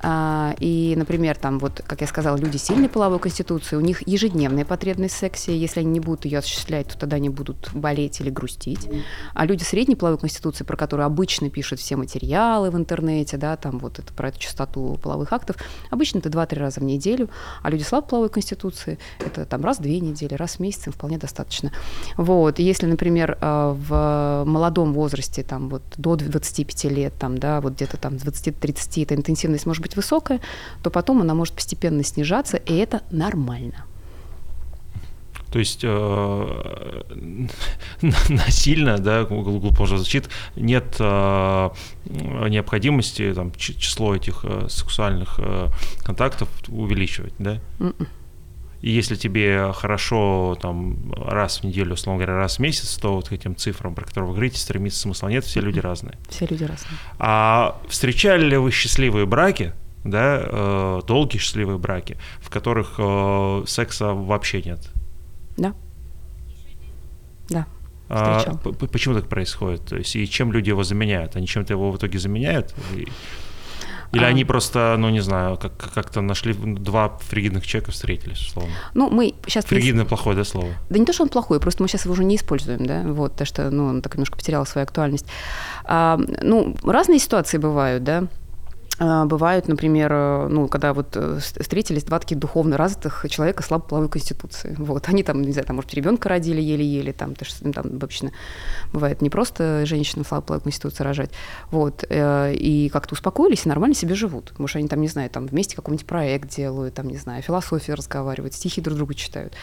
А, и, например, там вот, как я сказала, люди сильной половой конституции, у них ежедневная потребность в сексе, если они не будут ее осуществлять, то тогда они будут болеть или грустить. А люди средней половой конституции, про которые обычно пишут все материалы в интернете, да, там вот это про эту частоту половых актов, обычно это 2-3 раза в неделю, а люди слабой половой конституции, это там раз в две недели, раз в месяц им вполне достаточно. Вот. Если, например, э, в молодом возрасте, там, вот, до 25 лет, там, да, вот где-то там с 20-30 эта интенсивность может быть высокая, то потом она может постепенно снижаться, и это нормально. То есть э, (laughs) насильно, да, глупо звучит, нет э, необходимости там, число этих э, сексуальных э, контактов увеличивать, да? Mm-mm. И если тебе хорошо там раз в неделю, условно говоря, раз в месяц, то вот к этим цифрам, про которые вы говорите, стремиться смысла нет, все люди разные. Все люди разные. А встречали ли вы счастливые браки, да, э, долгие счастливые браки, в которых э, секса вообще нет? Да. Да. А, почему так происходит? То есть, и чем люди его заменяют? Они чем-то его в итоге заменяют? Или а... они просто, ну не знаю, как- как-то нашли два фригидных человека, встретились, условно. Ну, мы сейчас... Фригидное не... плохое, да, слово? Да не то, что он плохой, просто мы сейчас его уже не используем, да, вот, то что, ну, он так немножко потерял свою актуальность. А, ну, разные ситуации бывают, да, бывают, например, э, ну, когда вот э, встретились два таких духовно развитых человека слабой половой конституции. Вот, они там, не знаю, там, может, ребенка родили еле-еле, там, то, что там обычно бывает не просто женщина слабой половой конституции рожать, вот, э, и как-то успокоились и нормально себе живут. Может, они там, не знаю, там вместе какой-нибудь проект делают, там, не знаю, философию разговаривают, стихи друг другу читают.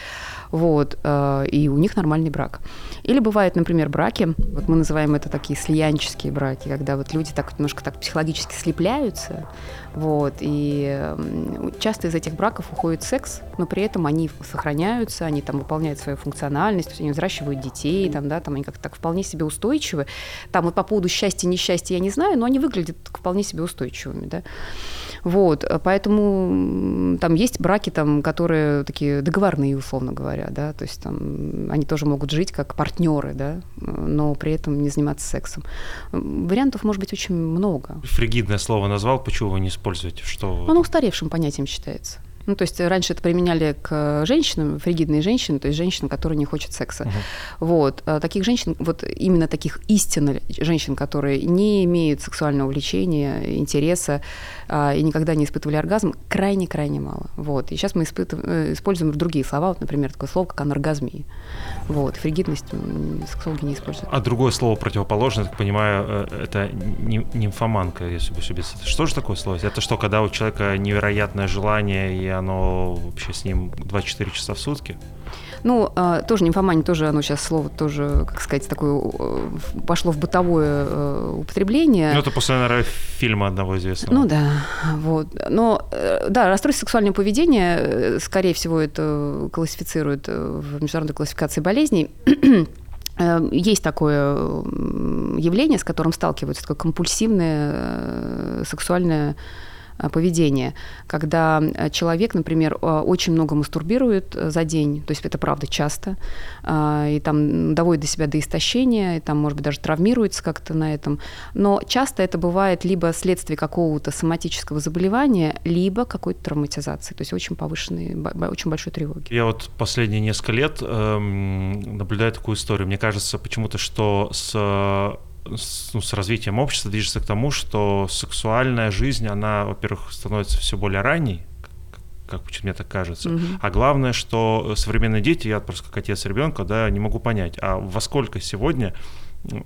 Вот, и у них нормальный брак. Или бывают, например, браки, вот мы называем это такие слиянческие браки, когда вот люди так немножко так психологически слепляются, ситуация. Вот. И часто из этих браков уходит секс, но при этом они сохраняются, они там выполняют свою функциональность, то есть они взращивают детей, там, да, там они как-то так вполне себе устойчивы. Там вот по поводу счастья, несчастья я не знаю, но они выглядят вполне себе устойчивыми, да. Вот, э, поэтому там есть браки, там, которые такие договорные, условно говоря, да, то есть там они тоже могут жить как партнеры, да, но при этом не заниматься сексом. Вариантов может быть очень много. Фригидное слово назвал, почему вы не используете? Что Оно устаревшим понятием считается. Ну, то есть раньше это применяли к женщинам, фригидные женщины, то есть женщинам, которые не хотят секса. Угу. Вот. А таких женщин, вот именно таких истинно женщин, которые не имеют сексуального влечения, интереса а, и никогда не испытывали оргазм, крайне-крайне мало. Вот. И сейчас мы. Э, используем другие слова, вот, например, такое слово, как аноргазмия. Вот. Фригидность сексологи не используют. А другое слово противоположное, так понимаю, э, это нимфоманка, если бы ошибиться. Что же такое слово? Это что, когда у человека невероятное желание, и оно вообще с ним 24 часа в сутки? Ну, а, тоже нимфомания, тоже оно сейчас слово тоже, как сказать, такое э, пошло в бытовое э, употребление. Ну, это после, наверное, фильма одного известного. Ну да, вот. Но, э, да, расстройство сексуального поведения, скорее всего, это классифицируют в международной классификации болезней. (clears throat) Есть такое явление, с которым сталкиваются, такое компульсивное сексуальное поведение, когда э, человек, например, э, очень много мастурбирует за день, то есть это правда часто, и там доводит до себя до истощения, и там, может быть, даже травмируется как-то на этом, но часто это бывает либо следствие какого-то соматического заболевания, либо какой-то травматизации, то есть очень повышенной, очень большой тревоги. Я вот последние несколько лет эм, наблюдаю такую историю. Мне кажется почему-то, что с с, ну, с развитием общества движется к тому, что сексуальная жизнь, она, во-первых, становится все более ранней, как мне так кажется. Угу. А главное, что современные дети, я просто как отец ребенка, да, не могу понять, а во сколько сегодня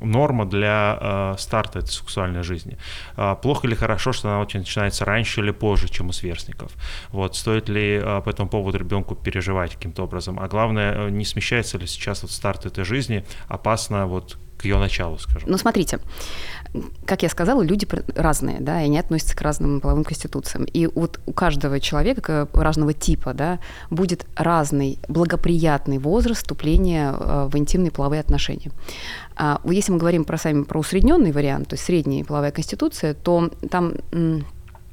норма для э, старта этой сексуальной жизни. Э, плохо или хорошо, что она очень начинается раньше или позже, чем у сверстников. Вот, стоит ли э, по этому поводу ребенку переживать каким-то образом? А главное, не смещается ли сейчас вот старт этой жизни опасно вот к ее началу, скажем. Ну, смотрите, как я сказала, люди разные, да, и они относятся к разным половым конституциям. И вот у каждого человека разного типа, да, будет разный благоприятный возраст вступления э, в интимные половые отношения. А если мы говорим про сами про усредненный вариант, то есть средняя половая конституция, то там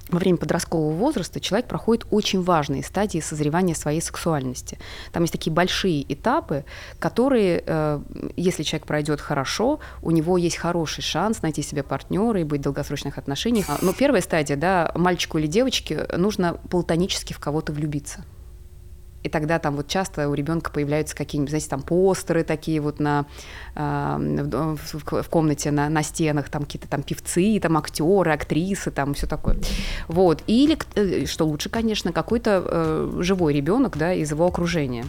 во время подросткового возраста человек проходит очень важные стадии созревания своей сексуальности. Там есть такие большие этапы, которые, э, если человек пройдет хорошо, у него есть хороший шанс найти себе партнера и быть в долгосрочных отношениях. Но первая стадия, да, мальчику или девочке нужно платонически в кого-то влюбиться. И тогда там вот часто у ребенка появляются какие-нибудь, знаете, там постеры такие вот на, э, в, в комнате на, на стенах, там какие-то там певцы, там актеры, актрисы, там все такое. Вот. Или, э, что лучше, конечно, какой-то э, живой ребенок, да, из его окружения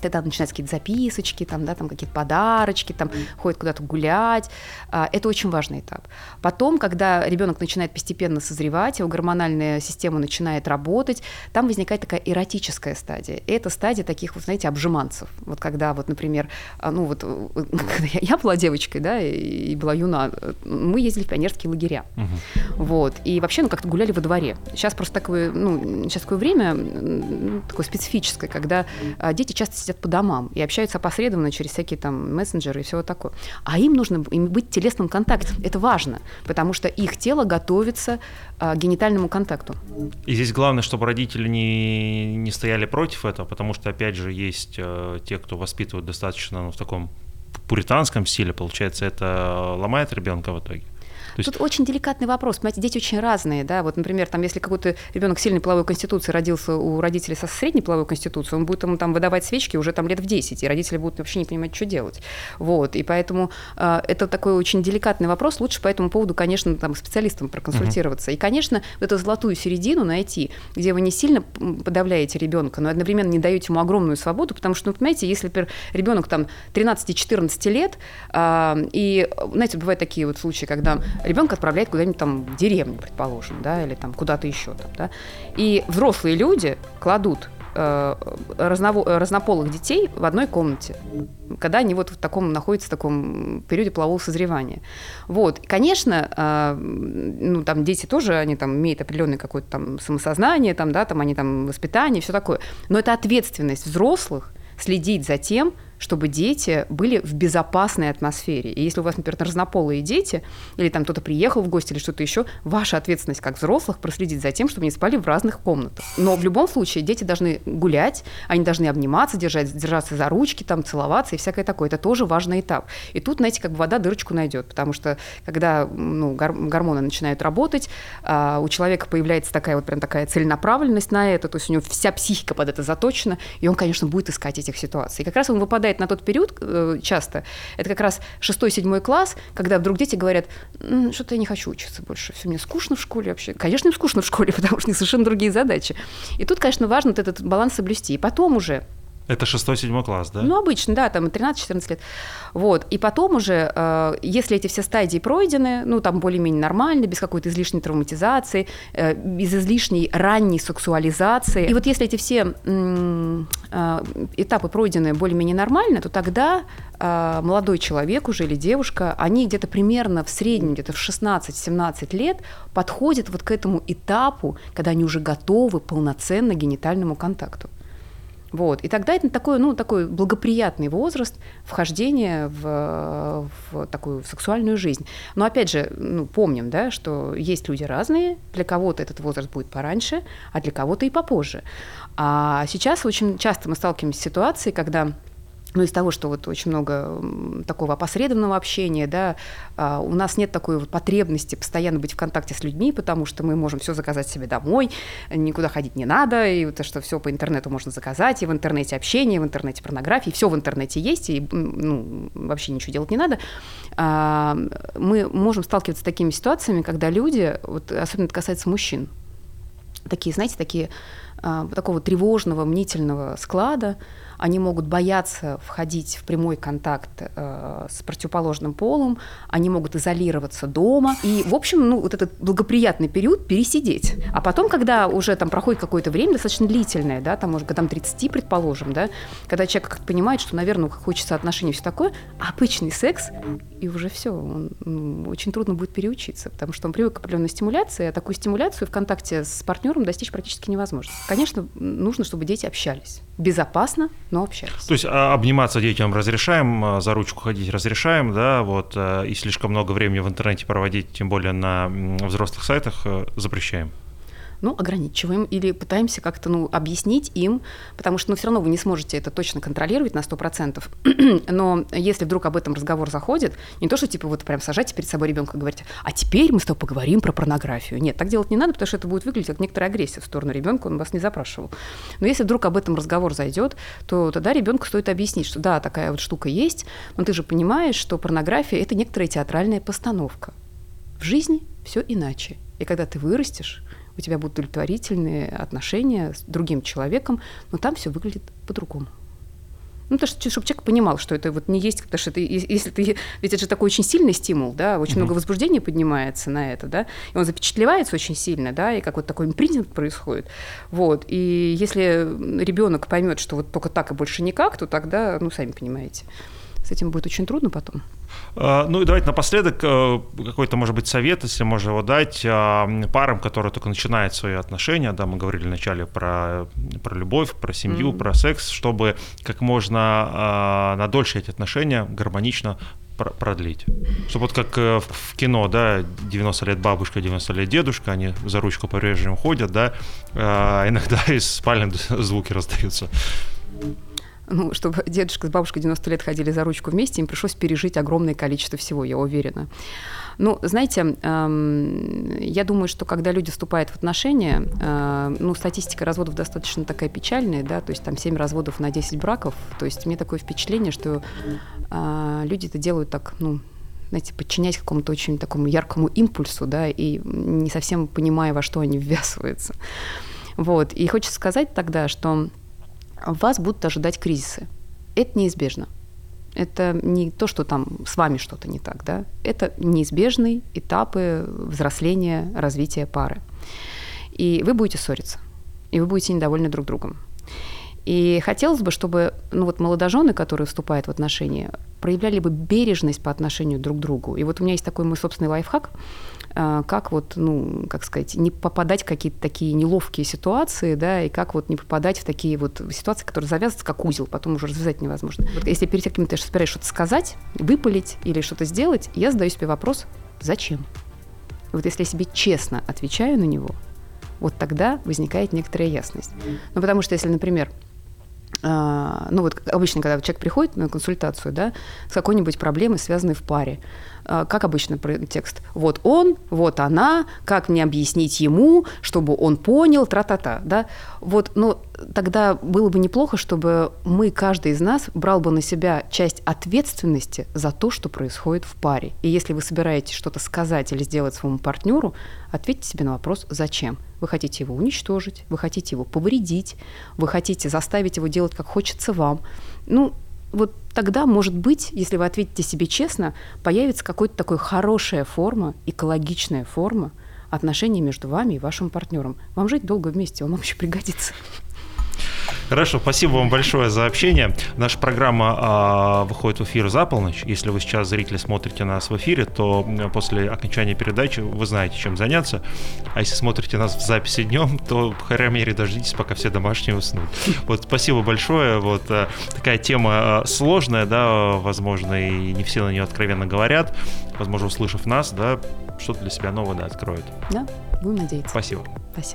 тогда начинаются какие-то записочки, там, да, там какие-то подарочки, там ходят куда-то гулять. А, это очень важный этап. Потом, когда ребенок начинает постепенно созревать, его гормональная система начинает работать, там возникает такая эротическая стадия. И это стадия таких, вот, знаете, обжиманцев. Вот когда, вот, например, а, ну вот, (laughs) я была девочкой, да, и была юна, мы ездили в пионерские лагеря. Угу. Вот. И вообще, ну, как-то гуляли во дворе. Сейчас просто такое, ну, сейчас такое время такое специфическое, когда а, дети часто сидят по домам и общаются опосредованно через всякие там мессенджеры и все вот такое. А им нужно им быть в телесном контакте. Это важно, потому что их тело готовится а, к генитальному контакту. И здесь главное, чтобы родители не, не стояли против этого, потому что, опять же, есть э, те, кто воспитывают достаточно ну, в таком пуританском стиле, получается, это ломает ребенка в итоге. Есть... Тут очень деликатный вопрос. Понимаете, дети очень разные. Да? Вот, например, там, если какой-то ребенок сильной половой конституции родился у родителей со средней половой конституцией, он будет ему там выдавать свечки уже там лет в 10, и родители будут вообще не понимать, что делать. Вот. И поэтому э, это такой очень деликатный вопрос. Лучше по этому поводу, конечно, там, специалистам проконсультироваться. Uh-huh. И, конечно, вот эту золотую середину найти, где вы не сильно подавляете ребенка, но одновременно не даете ему огромную свободу, потому что, ну, понимаете, если, например, ребенок там 13-14 лет, э, и, знаете, бывают такие вот случаи, когда ребенка отправляет куда-нибудь там в деревню, предположим, да, или там куда-то еще там, да. И взрослые люди кладут э, разнополых детей в одной комнате, когда они вот в таком находятся в таком периоде полового созревания. Вот, конечно, э, ну там дети тоже они там имеют определенное какое-то там самосознание, там, да, там они там воспитание, все такое, но это ответственность взрослых следить за тем, чтобы дети были в безопасной атмосфере. И если у вас, например, разнополые дети, или там кто-то приехал в гости, или что-то еще, ваша ответственность как взрослых проследить за тем, чтобы они спали в разных комнатах. Но в любом случае дети должны гулять, они должны обниматься, держать, держаться за ручки, там, целоваться и всякое такое. Это тоже важный этап. И тут, знаете, как бы вода дырочку найдет, потому что когда ну, гормоны начинают работать, а, у человека появляется такая вот прям такая целенаправленность на это, то есть у него вся психика под это заточена, и он, конечно, будет искать этих ситуаций. И как раз он выпадает на тот период э, часто, это как раз шестой-седьмой класс, когда вдруг дети говорят, что-то я не хочу учиться больше, все мне скучно в школе вообще. Конечно, им скучно в школе, (laughs) потому что у них совершенно другие задачи. И тут, конечно, важно вот этот баланс соблюсти. И потом уже это шестой-седьмой класс, да? Ну, обычно, да, там 13-14 лет. Вот. И потом уже, э, если эти все стадии пройдены, ну, там более-менее нормально, без какой-то излишней травматизации, э, без излишней ранней сексуализации. И вот если эти все э, этапы пройдены более-менее нормально, то тогда молодой человек уже или девушка, они где-то примерно в среднем, где-то в 16-17 лет подходят вот к этому этапу, когда они уже готовы полноценно к генитальному контакту. Вот. И тогда это такой, ну, такой благоприятный возраст вхождения в, в такую сексуальную жизнь. Но опять же, ну, помним, да, что есть люди разные, для кого-то этот возраст будет пораньше, а для кого-то и попозже. А сейчас очень часто мы сталкиваемся с ситуацией, когда ну, из того, что вот очень много такого опосредованного общения, да, а, у нас нет такой вот потребности постоянно быть в контакте с людьми, потому что мы можем все заказать себе домой, никуда ходить не надо, и вот что все по интернету можно заказать, и в интернете общение, в интернете порнография, все в интернете есть, и ну, вообще ничего делать не надо. А, мы можем сталкиваться с такими ситуациями, когда люди, вот, особенно это касается мужчин, такие, знаете, такие а, такого тревожного, мнительного склада, они могут бояться входить в прямой контакт э, с противоположным полом, они могут изолироваться дома и, в общем, ну, вот этот благоприятный период пересидеть. А потом, когда уже там проходит какое-то время, достаточно длительное, да, там, может, годам 30, предположим, да, когда человек как-то понимает, что, наверное, хочется отношений, все такое, обычный секс, и уже все, он, ну, очень трудно будет переучиться, потому что он привык к определенной стимуляции, а такую стимуляцию в контакте с партнером достичь практически невозможно. Конечно, нужно, чтобы дети общались безопасно, но общались. То есть а, обниматься детям разрешаем, а, за ручку ходить разрешаем, да, вот, а, и слишком много времени в интернете проводить, тем более на взрослых сайтах, э, запрещаем ну, ограничиваем или пытаемся как-то, ну, объяснить им, потому что, ну, все равно вы не сможете это точно контролировать на 100%. (clears throat) Но если вдруг об этом разговор заходит, не то, что, типа, вот прям сажайте перед собой ребенка и говорите, а теперь мы с тобой поговорим про порнографию. Нет, так делать не надо, потому что это будет выглядеть как некоторая агрессия в сторону ребенка, он вас не запрашивал. Но если вдруг об этом разговор зайдет, то тогда ребенку стоит объяснить, что да, такая вот штука есть, но ты же понимаешь, что порнография – это некоторая театральная постановка. В жизни все иначе. И когда ты вырастешь, у тебя будут удовлетворительные отношения с другим человеком, но там все выглядит по-другому. Ну, то, что, чтобы человек понимал, что это вот не есть, потому что это, если ты, ведь это же такой очень сильный стимул, да, очень mm-hmm. много возбуждения поднимается на это, да, и он запечатлевается очень сильно, да, и как вот такой импринтинг происходит, вот, и если ребенок поймет, что вот только так и больше никак, то тогда, ну, сами понимаете, с этим будет очень трудно потом. А, ну и давайте напоследок э, какой-то, может быть, совет, если можно его дать а, парам, которые только начинают свои отношения, да, мы говорили вначале про, про любовь, про семью, mm-hmm. про секс, чтобы как можно а, на дольше эти отношения гармонично продлить. Чтобы вот как э, в кино, да, 90 лет бабушка, 90 лет дедушка, они за ручку по-прежнему ходят, да, иногда (laughs) из спальни (laughs) звуки раздаются ну, чтобы дедушка с бабушкой 90 лет ходили за ручку вместе, им пришлось пережить огромное количество всего, я уверена. Ну, знаете, эм, я думаю, что когда люди вступают в отношения, э, ну, статистика разводов достаточно такая печальная, да, то есть там 7 разводов на 10 браков, то есть мне такое впечатление, что э, люди это делают так, ну, знаете, подчиняясь какому-то очень такому яркому импульсу, да, и не совсем понимая, во что они ввязываются. Вот, и хочется сказать тогда, что вас будут ожидать кризисы. Это неизбежно. Это не то, что там с вами что-то не так, да? Это неизбежные этапы взросления, развития пары. И вы будете ссориться, и вы будете недовольны друг другом. И хотелось бы, чтобы ну вот молодожены, которые вступают в отношения, проявляли бы бережность по отношению друг к другу. И вот у меня есть такой мой собственный лайфхак. А, как вот, ну, как сказать, не попадать в какие-то такие неловкие ситуации, да, и как вот не попадать в такие вот ситуации, которые завязываются как узел, потом уже развязать невозможно. Вот если перед тем, как ты что-то сказать, выпалить или что-то сделать, я задаю себе вопрос, зачем? Вот если я себе честно отвечаю на него, вот тогда возникает некоторая ясность. Ну, потому что если, например, а, ну вот обычно, когда человек приходит на консультацию, да, с какой-нибудь проблемой, связанной в паре, как обычно текст, вот он, вот она, как мне объяснить ему, чтобы он понял, тра-та-та, да, вот, ну, тогда было бы неплохо, чтобы мы, каждый из нас, брал бы на себя часть ответственности за то, что происходит в паре. И если вы собираетесь что-то сказать или сделать своему партнеру, ответьте себе на вопрос «Зачем?». Вы хотите его уничтожить, вы хотите его повредить, вы хотите заставить его делать, как хочется вам. Ну, вот тогда, может быть, если вы ответите себе честно, появится какая-то такая хорошая форма, экологичная форма отношений между вами и вашим партнером. Вам жить долго вместе, он вам еще пригодится. Хорошо, спасибо вам большое за общение. Наша программа а, выходит в эфир за полночь. Если вы сейчас, зрители, смотрите нас в эфире, то после окончания передачи вы знаете, чем заняться. А если смотрите нас в записи днем, (laughs) то, по крайней мере, дождитесь, пока все домашние уснут. (laughs) Вот, спасибо большое. Вот а, такая тема а, сложная, да, возможно, и не все на нее откровенно говорят. Возможно, услышав нас, да, что-то для себя новое да, откроют. Да, будем надеяться. Спасибо.